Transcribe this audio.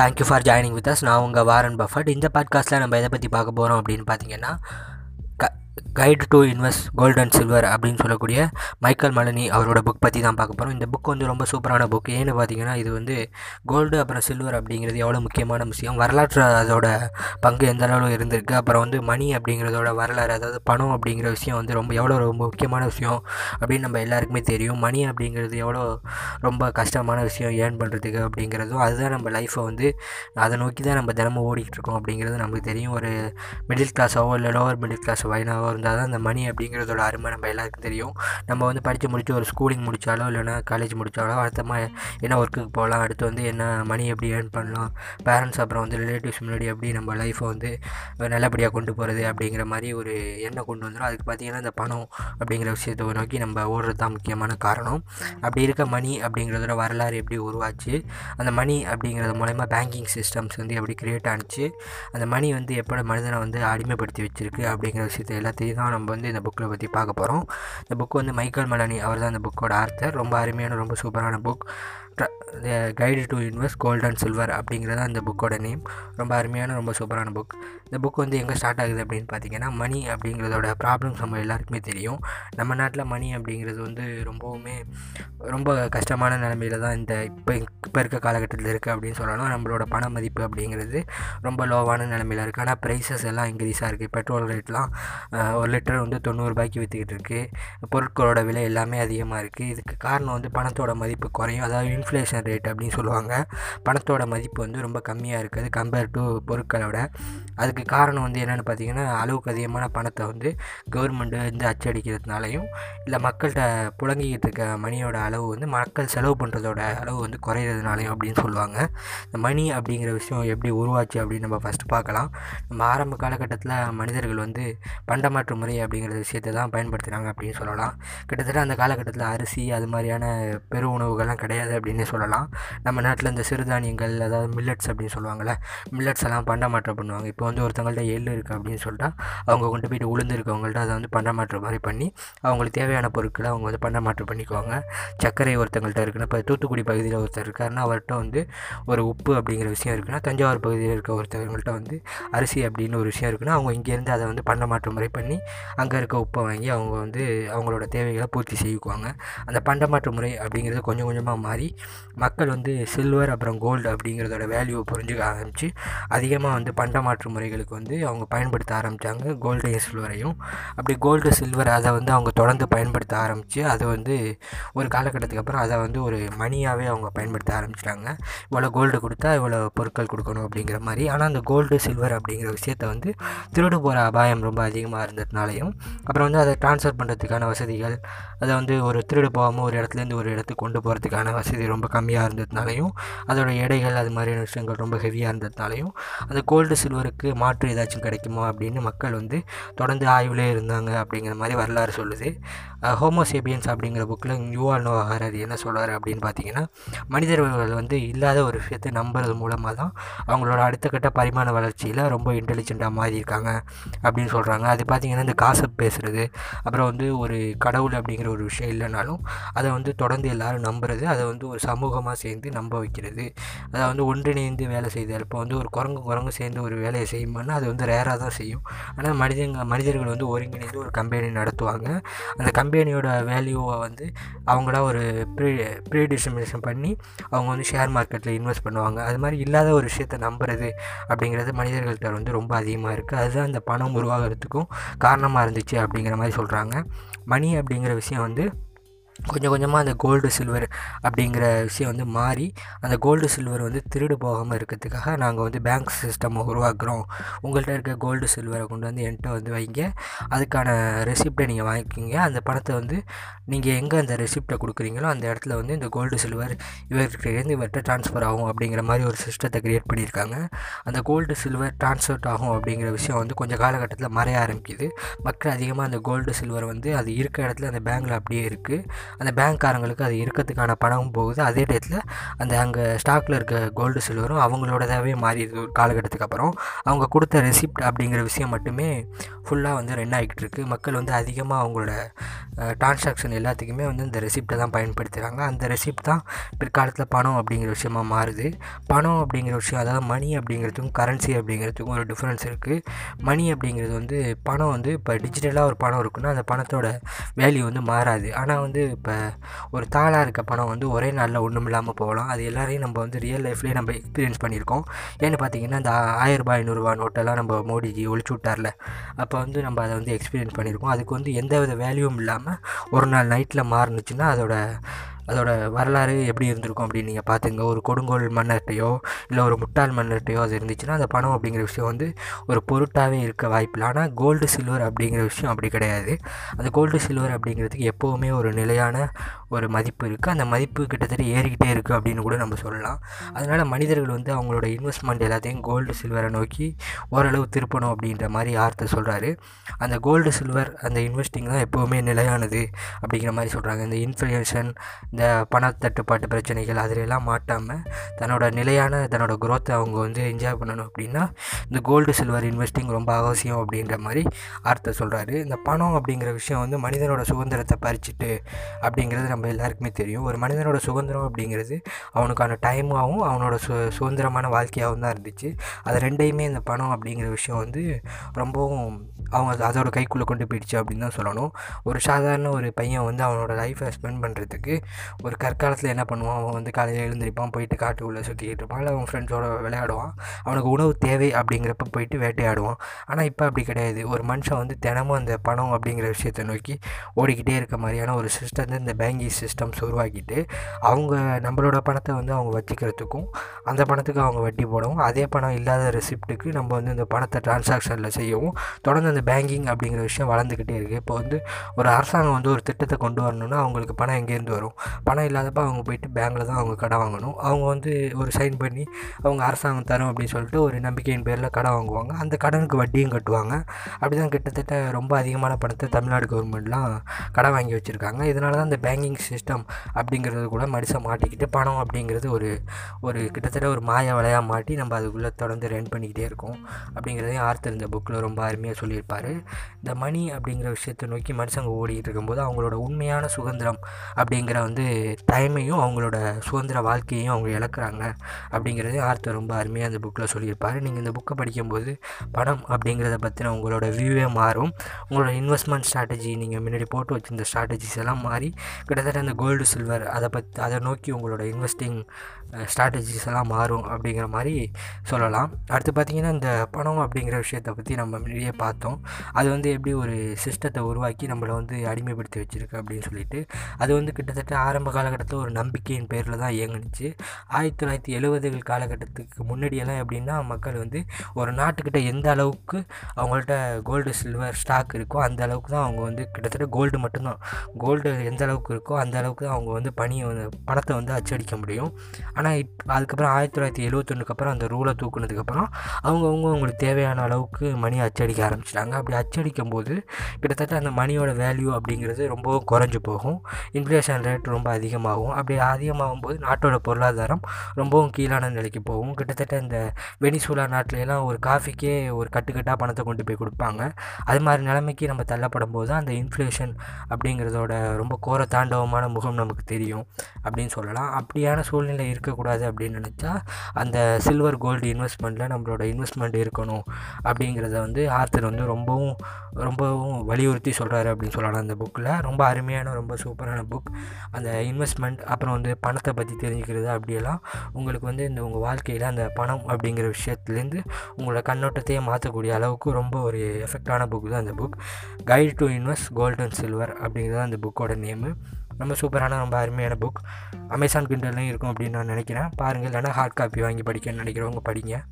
Thank you for joining with us நான் உங்கள் Warren Buffett இந்த பாட்காஸ்ட்டில் நம்ம எதை பற்றி பார்க்க போகிறோம் அப்படின்னு பார்த்தீங்கன்னா guide to invest gold and silver அப்படின்னு சொல்லக்கூடிய மைக்கேல் மலனி அவரோட புக் பற்றி தான் பார்க்க போகிறோம் இந்த புக் வந்து ரொம்ப சூப்பரான புக் ஏன்னு பார்த்தீங்கன்னா இது வந்து கோல்டு அப்புறம் சில்வர் அப்படிங்கிறது எவ்வளோ முக்கியமான விஷயம். வரலாற்று அதோட பங்கு எந்த அளவு இருந்திருக்கு? அப்புறம் வந்து மணி அப்படிங்கிறதோட வரலாறு அதாவது பணம் அப்படிங்கிற விஷயம் வந்து ரொம்ப எவ்வளோ ரொம்ப முக்கியமான விஷயம் அப்படின்னு நம்ம எல்லாருக்குமே தெரியும். மணி அப்படிங்கிறது எவ்வளோ ரொம்ப கஷ்டமான விஷயம் ஏர்ன் பண்ணுறதுக்கு அப்படிங்கிறதும் அதுதான் நம்ம லைஃப்பை வந்து அதை நோக்கி தான் நம்ம தினமும் ஓடிக்கிட்டு இருக்கோம் அப்படிங்கிறது நமக்கு தெரியும். ஒரு மிடில் கிளாஸாவோ இல்லை லோவர் மிடில் கிளாஸ் வயனாவோ இருந்தால் தான் அந்த மணி அப்படிங்கிறதோட அருமை நம்ம எல்லாருக்கும் தெரியும். நம்ம வந்து படித்து முடித்து ஒரு ஸ்கூலிங் முடித்தாலோ இல்லைனா காலேஜ் முடித்தாலோ அடுத்தமா என்ன ஒர்க்குக்கு போகலாம் அடுத்து வந்து என்ன மணி எப்படி ஏர்ன் பண்ணலாம் பேரண்ட்ஸ் அப்புறம் வந்து ரிலேட்டிவ்ஸ் முன்னாடி எப்படி நம்ம லைஃப்பை வந்து நல்லபடியாக கொண்டு போகிறது அப்படிங்கிற மாதிரி ஒரு எண்ணம் கொண்டு வந்துடும் அதுக்கு பார்த்திங்கன்னா இந்த பணம் அப்படிங்கிற விஷயத்தை நோக்கி நம்ம ஓடுறது தான் முக்கியமான காரணம். அப்படி இருக்க மணி அப்படிங்கிறதோட வரலாறு எப்படி உருவாச்சு அந்த மணி அப்படிங்கிறது மூலயமா பேங்கிங் சிஸ்டம்ஸ் வந்து எப்படி க்ரியேட் ஆனிச்சு அந்த மணி வந்து எப்படி மனிதனை வந்து அடிமைப்படுத்தி வச்சுருக்கு அப்படிங்கிற விஷயத்தை எல்லாத்தையும் தான் நம்ம வந்து இந்த புக்கில் பற்றி பார்க்க போகிறோம் இந்த புக் வந்து மைக்கேல் மலனி அவர் தான் இந்த புக்கோட ஆர்த்தர் ரொம்ப அருமையான ரொம்ப சூப்பரான book guide to invest gold and silver அப்படிங்கிறது அந்த புக்கோட நேம் ரொம்ப அருமையான ரொம்ப சூப்பரான புக் இந்த புக் வந்து எங்கே ஸ்டார்ட் ஆகுது அப்படின்னு பார்த்தீங்கன்னா மணி அப்படிங்கிறதோட ப்ராப்ளம்ஸ் நம்ம எல்லாருக்குமே தெரியும். நம்ம நாட்டில் மணி அப்படிங்கிறது வந்து ரொம்பவுமே ரொம்ப கஷ்டமான நிலமையில தான் இந்த இப்போ இப்போ இருக்க காலகட்டத்தில் இருக்குது அப்படின்னு சொல்லலாம். நம்மளோட பண மதிப்பு அப்படிங்கிறது ரொம்ப லோவான நிலமையில இருக்குது ஆனால் ப்ரைஸஸ் எல்லாம் இன்க்ரீஸாக இருக்குது பெட்ரோல் ரேட்லாம் ஒரு லிட்டர் வந்து தொண்ணூறுபாய்க்கு விற்றுக்கிட்டு இருக்குது பொருட்களோட விலை எல்லாமே அதிகமாக இருக்குது இதுக்கு காரணம் வந்து பணத்தோட மதிப்பு குறையும். அதாவது இன்ஃப்ளேஷன் ரேட் அப்படின்னு சொல்லுவாங்க. பணத்தோட மதிப்பு வந்து ரொம்ப கம்மியாக இருக்குது கம்பேர் டு பொருட்களோட அதுக்கு காரணம் வந்து என்னென்னு பார்த்தீங்கன்னா அளவுக்கு அதிகமான பணத்தை வந்து கவர்மெண்ட்டு வந்து அச்சடிக்கிறதுனாலையும் இல்லை மக்கள்கிட்ட புழங்கிக்கிட்டு இருக்க மணியோட அளவு வந்து மக்கள் செலவு பண்ணுறதோட அளவு வந்து குறையிறதுனாலையும் அப்படின்னு சொல்லுவாங்க. இந்த மணி அப்படிங்கிற விஷயம் எப்படி உருவாச்சு அப்படின்னு நம்ம ஃபஸ்ட்டு பார்க்கலாம். நம்ம ஆரம்ப காலகட்டத்தில் மனிதர்கள் வந்து பண்டமாற்று முறை அப்படிங்கிற விஷயத்தை தான் பயன்படுத்துகிறாங்க அப்படின்னு சொல்லலாம். கிட்டத்தட்ட அந்த காலகட்டத்தில் அரிசி அது மாதிரியான பெரு உணவுகள்லாம் கிடையாது அப்படின்னு சொல்லலாம். நம்ம நாட்டில் இந்த சிறுதானியங்கள் அதாவது மில்லட்ஸ் அப்படின்னு சொல்லுவாங்கள்ல மில்லட்ஸ் எல்லாம் பண்டமாற்றம் பண்ணுவாங்க. இப்போ வந்து ஒருத்தவங்கள்ட்ட எள்ளு இருக்குது அப்படின்னு சொல்லிட்டா அவங்க கொண்டு போயிட்டு உளுந்து இருக்கவங்கள்ட்ட அதை வந்து பண்டமாற்றம் மாதிரி பண்ணி அவங்களுக்கு தேவையான பொருட்களை அவங்க வந்து பண்டமாற்றம் பண்ணிக்குவாங்க. சர்க்கரை ஒருத்தங்கள்ட்ட இருக்குன்னா இப்போ தூத்துக்குடி பகுதியில் ஒருத்தர் இருக்காருன்னா அவர்கிட்ட வந்து ஒரு உப்பு அப்படிங்கிற விஷயம் இருக்குன்னா தஞ்சாவூர் பகுதியில் இருக்க ஒருத்தவங்கள்ட்ட வந்து அரிசி அப்படின்னு ஒரு விஷயம் இருக்குன்னா அவங்க இங்கேருந்து அதை வந்து பண்டமாற்றம் முறை பண்ணி அங்கே இருக்க உப்பை வாங்கி அவங்க வந்து அவங்களோட தேவைகளை பூர்த்தி செய்விக்குவாங்க. அந்த பண்டமாற்று முறை அப்படிங்கிறது கொஞ்சம் கொஞ்சமாக மாறி மக்கள் வந்து சில்வர் அப்புறம் கோல்டு அப்படிங்கிறதோட வேல்யூவை புரிஞ்சுக்க ஆரம்பித்து அதிகமாக வந்து பண்டமாற்று முறைகளுக்கு வந்து அவங்க பயன்படுத்த ஆரம்பித்தாங்க கோல்டையும் சில்வரையும் அப்படி கோல்டு சில்வர் அதை வந்து அவங்க தொடர்ந்து பயன்படுத்த ஆரம்பித்து அதை வந்து ஒரு காலகட்டத்துக்கு அப்புறம் அதை வந்து ஒரு மணியாகவே அவங்க பயன்படுத்த ஆரம்பிச்சிட்டாங்க. இவ்வளோ கோல்டு கொடுத்தா இவ்வளோ பொருட்கள் கொடுக்கணும் அப்படிங்கிற மாதிரி. ஆனால் அந்த கோல்டு சில்வர் அப்படிங்கிற விஷயத்த வந்து திருடு போகிற அபாயம் ரொம்ப அதிகமாக இருந்ததுனாலையும் அப்புறம் வந்து அதை ட்ரான்ஸ்ஃபர் பண்ணுறதுக்கான வசதிகள் அதை வந்து ஒரு திருடு போகாமல் ஒரு இடத்துலேருந்து ஒரு இடத்துக்கு கொண்டு போகிறதுக்கான வசதி ரொம்ப கம்மியாக இருந்ததுனாலையும் அதோட எடைகள் அது மாதிரியான விஷயங்கள் ரொம்ப ஹெவியாக இருந்ததுனாலையும் அந்த கோல்டு சில்வருக்கு மாற்று ஏதாச்சும் கிடைக்குமா அப்படின்னு மக்கள் வந்து தொடர்ந்து ஆய்விலே இருந்தாங்க அப்படிங்கிற மாதிரி வரலாறு சொல்லுது. ஹோமோசேபியன்ஸ் அப்படிங்கிற புக்கில் யூஆர் நோ ஹராரி என்ன சொல்கிறார் அப்படின்னு பார்த்தீங்கன்னா மனிதர்கள் வந்து இல்லாத ஒரு விஷயத்தை நம்புறது மூலமாக தான் அவங்களோட அடுத்த கட்ட பரிமாண வளர்ச்சியில் ரொம்ப இன்டெலிஜென்ட்டாக மாறி இருக்காங்க அப்படின்னு சொல்கிறாங்க அது பார்த்திங்கன்னா இந்த காசப் பேசுகிறது அப்புறம் வந்து ஒரு கடவுள் அப்படிங்கிற ஒரு விஷயம் இல்லைனாலும் அதை வந்து தொடர்ந்து எல்லோரும் நம்புறது அதை வந்து ஒரு சமூகமாக சேர்ந்து நம்ப வைக்கிறது. அதை வந்து ஒன்றிணைந்து வேலை செய்தல் இப்போ வந்து ஒரு குரங்கு குரங்கு சேர்ந்து ஒரு வேலையை செய்யுமானா அது வந்து ரேராக தான் செய்யும். ஆனால் மனிதங்க மனிதர்கள் வந்து ஒருங்கிணைந்து ஒரு கம்பெனி நடத்துவாங்க. அந்த கம்பெனியோட வேல்யூவை வந்து அவங்களா ஒரு ப்ரீ ப்ரீ டிஸ்ட்ரிபியூஷன் பண்ணி அவங்க வந்து ஷேர் மார்க்கெட்டில் இன்வெஸ்ட் பண்ணுவாங்க. அது மாதிரி இல்லாத ஒரு விஷயத்தை நம்புறது அப்படிங்கிறது மனிதர்கள்ட்ட வந்து ரொம்ப அதிகமாக இருக்குது அதுதான் அந்த பணம் உருவாகிறதுக்கும் காரணமாக இருந்துச்சு அப்படிங்கிற மாதிரி சொல்கிறாங்க மணி அப்படிங்கிற விஷயம் வந்து கொஞ்சம் கொஞ்சமாக அந்த கோல்டு சில்வர் அப்படிங்கிற விஷயம் வந்து மாறி அந்த கோல்டு சில்வர் வந்து திருடு போகாமல் இருக்கிறதுக்காக நாங்கள் வந்து பேங்க் சிஸ்டம் உருவாக்குறோம். உங்கள்கிட்ட இருக்க கோல்டு சில்வரை கொண்டு வந்து என்கிட்ட வந்து வைங்க. அதுக்கான ரெசிப்டை நீங்கள் வாங்கிக்கிங்க. அந்த பணத்தை வந்து நீங்கள் எங்கே அந்த ரெசிப்டை கொடுக்குறீங்களோ அந்த இடத்துல வந்து இந்த கோல்டு சில்வர் இவர்கிட்டேருந்து இவர்கிட்ட ட்ரான்ஸ்ஃபர் ஆகும் அப்படிங்கிற மாதிரி ஒரு சிஸ்டத்தை க்ரியேட் பண்ணியிருக்காங்க. அந்த கோல்டு சில்வர் ட்ரான்ஸ்ஃபர் ஆகும் அப்படிங்கிற விஷயம் வந்து கொஞ்சம் காலகட்டத்தில் மறைய ஆரம்பிக்குது. மக்கள் அதிகமாக அந்த கோல்டு சில்வர் வந்து அது இருக்க இடத்துல அந்த பேங்கில் அப்படியே இருக்குது அந்த பேங்க்காரங்களுக்கு அது இருக்கிறதுக்கான பணமும் போகுது. அதே டயத்தில் அந்த அங்கே ஸ்டாக்கில் இருக்க கோல்டு சில்வரும் அவங்களோடதாகவே மாறிடுது ஒரு காலகட்டத்துக்கு அப்புறம். அவங்க கொடுத்த ரெசிப்ட் அப்படிங்கிற விஷயம் மட்டுமே ஃபுல்லாக வந்து ரன் ஆகிட்டு இருக்கு. மக்கள் வந்து அதிகமாக அவங்களோட டிரான்சாக்ஷன் எல்லாத்துக்குமே வந்து இந்த ரெசிப்டை தான் பயன்படுத்துகிறாங்க அந்த ரெசிப்ட் தான் பிற்காலத்தில் பணம் அப்படிங்கிற விஷயமா மாறுது. பணம் அப்படிங்கிற விஷயம் அதாவது மணி அப்படிங்கிறதுக்கும் கரன்சி அப்படிங்கிறதுக்கும் ஒரு டிஃப்ரென்ஸ் இருக்குது மணி அப்படிங்கிறது வந்து பணம் வந்து இப்போ டிஜிட்டலாக ஒரு பணம் இருக்குன்னா அந்த பணத்தோட வேல்யூ வந்து மாறாது. ஆனால் வந்து இப்போ ஒரு தாளாக இருக்க பணம் வந்து ஒரே நாளில் ஒன்றும் இல்லாமல் போகலாம். அது எல்லாரையும் நம்ம வந்து ரியல் லைஃப்லேயே நம்ம எக்ஸ்பீரியன்ஸ் பண்ணியிருக்கோம். ஏன்னு பார்த்தீங்கன்னா இந்த ஆயிரரூபா ஐநூறுரூவா நோட்டெல்லாம் நம்ம மோடிஜி ஒழிச்சு விட்டார்ல. அப்போ வந்து நம்ம அதை வந்து எக்ஸ்பீரியன்ஸ் பண்ணியிருக்கோம். அதுக்கு வந்து எந்த வித வேல்யூவும் இல்லாமல் ஒரு நாள் நைட்டில் மாறுனுச்சுன்னா அதோட அதோட வரலாறு எப்படி இருந்திருக்கும் அப்படின்னு நீங்கள் பார்த்துங்க. ஒரு கொடுங்கோல் மன்னர்கிட்டையோ இல்லை ஒரு முட்டாள் மன்னர்கிட்டையோ அது இருந்துச்சுன்னா அந்த பணம் அப்படிங்கிற விஷயம் வந்து ஒரு பொருட்டாகவே இருக்க வாய்ப்பில்லை. ஆனால் கோல்டு சில்வர் அப்படிங்கிற விஷயம் அப்படி கிடையாது. அந்த கோல்டு சில்வர் அப்படிங்கிறதுக்கு எப்போவுமே ஒரு நிலையான ஒரு மதிப்பு இருக்குது அந்த மதிப்பு கிட்டத்தட்ட ஏறிக்கிட்டே இருக்குது அப்படின்னு கூட நம்ம சொல்லலாம். அதனால் மனிதர்கள் வந்து அவங்களோட இன்வெஸ்ட்மெண்ட் எல்லாத்தையும் கோல்டு சில்வரை நோக்கி ஓரளவு திருப்பணும் அப்படின்ற மாதிரி ஆர்த்தர் சொல்கிறாரு அந்த கோல்டு சில்வர் அந்த இன்வெஸ்டிங் தான் எப்போவுமே நிலையானது அப்படிங்கிற மாதிரி சொல்கிறாங்க இந்த இன்ஃப்ளேஷன் இந்த பணத்தட்டுப்பாட்டு பிரச்சனைகள் அதிலெல்லாம் மாட்டாமல் தன்னோட நிலையான தன்னோட குரோத்தை அவங்க வந்து என்ஜாய் பண்ணணும் அப்படின்னா இந்த கோல்டு சில்வர் இன்வெஸ்டிங் ரொம்ப அவசியம் அப்படின்ற மாதிரி ஆர்த்தர் சொல்கிறாரு இந்த பணம் அப்படிங்கிற விஷயம் வந்து மனிதனோட சுதந்திரத்தை பறிச்சுட்டு அப்படிங்கிறது நம்ம எல்லாருக்குமே தெரியும். ஒரு மனிதனோட சுதந்திரம் அப்படிங்கிறது அவனுக்கான டைமாகவும் அவனோட சு சுதந்திரமான வாழ்க்கையாகவும் தான் இருந்துச்சு. அது ரெண்டையுமே இந்த பணம் அப்படிங்கிற விஷயம் வந்து ரொம்பவும் அவங்க அதோட கைக்குள்ளே கொண்டு போயிடுச்சு அப்படின்னு தான் சொல்லணும். ஒரு சாதாரண ஒரு பையன் வந்து அவனோட லைஃப்பை ஸ்பெண்ட் பண்ணுறதுக்கு ஒரு கற்காலத்தில் என்ன பண்ணுவான்? அவன் வந்து காலையில் எழுந்திருப்பான் போயிட்டு காட்டுக்குள்ளே சுற்றிக்கிட்டு இருப்பான். இல்லை அவன் ஃப்ரெண்ட்ஸோட விளையாடுவான். அவனுக்கு உணவு தேவை அப்படிங்கிறப்ப போயிட்டு வேட்டையாடுவான். ஆனால் இப்போ அப்படி கிடையாது. ஒரு மனுஷன் வந்து தினமும் அந்த பணம் அப்படிங்கிற விஷயத்தை நோக்கி ஓடிக்கிட்டே இருக்க மாதிரியான ஒரு சிஸ்டத்தை இந்த பேங்கிங் சிஸ்டம்ஸ் உருவாக்கிட்டு அவங்க நம்மளோட பணத்தை வந்து அவங்க வச்சுக்கிறதுக்கும் அந்த பணத்துக்கு அவங்க வட்டி போடவும் அதே பணம் இல்லாத ரெசிப்ட்டுக்கு நம்ம வந்து இந்த பணத்தை டிரான்சாக்ஷனில் செய்யவும் தொடர்ந்து அந்த பேங்கிங் அப்படிங்கிற விஷயம் வளர்ந்துக்கிட்டே இருக்குது இப்போ வந்து ஒரு அரசாங்கம் வந்து ஒரு திட்டத்தை கொண்டு வரணும்னா அவங்களுக்கு பணம் எங்கேருந்து வரும்? பணம் இல்லாதப்ப அவங்க போயிட்டு பேங்க்கில் தான் அவங்க கடை வாங்கணும். அவங்க வந்து ஒரு சைன் பண்ணி அவங்க அரசாங்கம் தரும் அப்படின்னு சொல்லிட்டு ஒரு நம்பிக்கையின் பேரில் கடை வாங்குவாங்க. அந்த கடனுக்கு வட்டியும் கட்டுவாங்க. அப்படி தான் கிட்டத்தட்ட ரொம்ப அதிகமான பணத்தை தமிழ்நாடு கவர்மெண்ட்லாம் கடன் வாங்கி வச்சுருக்காங்க. இதனால தான் இந்த பேங்கிங் சிஸ்டம் அப்படிங்கிறது கூட மனுஷன் மாட்டிக்கிட்டு பணம் அப்படிங்கிறது ஒரு ஒரு கிட்டத்தட்ட ஒரு மாய வலையாக மாட்டி நம்ம அதுக்குள்ளே தொடர்ந்து ரன் பண்ணிக்கிட்டே இருக்கோம். அப்படிங்கிறதையும் ஆர்த்தர் இந்த புக்கில் ரொம்ப அருமையாக இருப்பார் இந்த மணி அப்படிங்கிற விஷயத்தை நோக்கி மனுஷங்க ஓடிக்கிட்டு இருக்கும்போது அவங்களோட உண்மையான சுதந்திரம் அப்படிங்கிற வந்து டைமையும் அவங்களோட சுதந்திர வாழ்க்கையையும் அவங்க இழக்கிறாங்க அப்படிங்கிறது ஆர்த்தர் ரொம்ப அருமையாக அந்த புக்கில் சொல்லியிருப்பார். நீங்கள் இந்த புக்கை படிக்கும்போது பணம் அப்படிங்கிறத பற்றின உங்களோட வியூவே மாறும். உங்களோட இன்வெஸ்ட்மெண்ட் ஸ்ட்ராட்டஜி நீங்கள் முன்னாடி போட்டு வச்சிருந்த ஸ்ட்ராட்டஜிஸ் எல்லாம் மாறி கிட்டத்தட்ட அந்த கோல்டு சில்வர் அதை பற்றி அதை நோக்கி உங்களோட இன்வெஸ்டிங் ஸ்ட்ராட்டஜிஸ் எல்லாம் மாறும் அப்படிங்கிற மாதிரி சொல்லலாம். அடுத்து பார்த்திங்கன்னா இந்த பணம் அப்படிங்கிற விஷயத்தை பற்றி நம்ம முன்னாடியே பார்த்தோம். அது வந்து எப்படி ஒரு சிஸ்டத்தை உருவாக்கி நம்மளை வந்து அடிமைப்படுத்தி வச்சுருக்கு அப்படின்னு சொல்லிட்டு அது வந்து கிட்டத்தட்ட ஆரம்ப காலகட்டத்தில் ஒரு நம்பிக்கையின் பேரில் தான் இயங்குனுச்சு. ஆயிரத்தி தொள்ளாயிரத்தி எழுபதுகள் காலகட்டத்துக்கு முன்னாடியெல்லாம் எப்படின்னா மக்கள் வந்து ஒரு நாட்டுக்கிட்ட எந்த அளவுக்கு அவங்கள்ட்ட கோல்டு சில்வர் ஸ்டாக் இருக்கோ அந்த அளவுக்கு தான் அவங்க வந்து கிட்டத்தட்ட கோல்டு மட்டும்தான். கோல்டு எந்த அளவுக்கு இருக்கோ அந்த அளவுக்கு தான் அவங்க வந்து பணியை வந்து பணத்தை வந்து அச்சடிக்க முடியும். ஆனால் இப் அதுக்கப்புறம் ஆயிரத்தி தொள்ளாயிரத்தி எழுபத்தொன்னுக்கு அப்புறம் அந்த ரூலை தூக்குனதுக்கப்புறம் அவங்கவுங்க அவங்களுக்கு தேவையான அளவுக்கு மணி அச்சடிக்க ஆரம்பிச்சிட்டாங்க. அப்படி அச்சடிக்கும் போது கிட்டத்தட்ட அந்த மணியோட வேல்யூ அப்படிங்கிறது ரொம்பவும் குறைஞ்சி போகும். இன்ஃப்ளேஷன் ரேட் ரொம்ப அதிகமாகும். அப்படி அதிகமாகும் போது நாட்டோட பொருளாதாரம் ரொம்பவும் கீழான நிலைக்கு போகும். கிட்டத்தட்ட இந்த வெனிசூலா நாட்டிலலாம் ஒரு காஃபிக்கே ஒரு கட்டுக்கட்டாக பணத்தை கொண்டு போய் கொடுப்பாங்க. அது மாதிரி நிலைமைக்கு நம்ம தள்ளப்படும் போது அந்த இன்ஃப்ளேஷன் அப்படிங்கிறதோட ரொம்ப கோர தாண்டவமான முகம் நமக்கு தெரியும் அப்படின்னு சொல்லலாம். அப்படியான சூழ்நிலை இருக்கக்கூடாது அப்படின்னு நினச்சா அந்த சில்வர் கோல்டு இன்வெஸ்ட்மெண்ட்டில் நம்மளோட இன்வெஸ்ட்மெண்ட் இருக்கணும் அப்படிங்கிறத வந்து ஆர்த்தர் வந்து ரொம்ப ரொம்பவும் ரொம்பவும் வலியுறுத்தி சொல்கிறாரு அப்படின்னு சொல்லலாம் அந்த புக்கில் ரொம்ப அருமையான ரொம்ப சூப்பரான புக் அந்த இன்வெஸ்ட்மெண்ட் அப்புறம் வந்து பணத்தை பற்றி தெரிஞ்சுக்கிறது அப்படியெல்லாம் உங்களுக்கு வந்து இந்த உங்கள் வாழ்க்கையில் அந்த பணம் அப்படிங்கிற விஷயத்துலேருந்து உங்களோட கண்ணோட்டத்தையே மாற்றக்கூடிய அளவுக்கு ரொம்ப ஒரு எஃபெக்டான புக் தான் அந்த book guide to invest gold and silver அப்படிங்கிறது அந்த புக்கோட நேமு ரொம்ப சூப்பரான ரொம்ப அருமையான புக் அமேசான் கிண்டல்லையும் இருக்கும் அப்படின்னு நான் நினைக்கிறேன். பாருங்கள். இல்லைனா ஹார்ட் காப்பி வாங்கி படிக்கணும்னு நினைக்கிறவங்க படிங்க.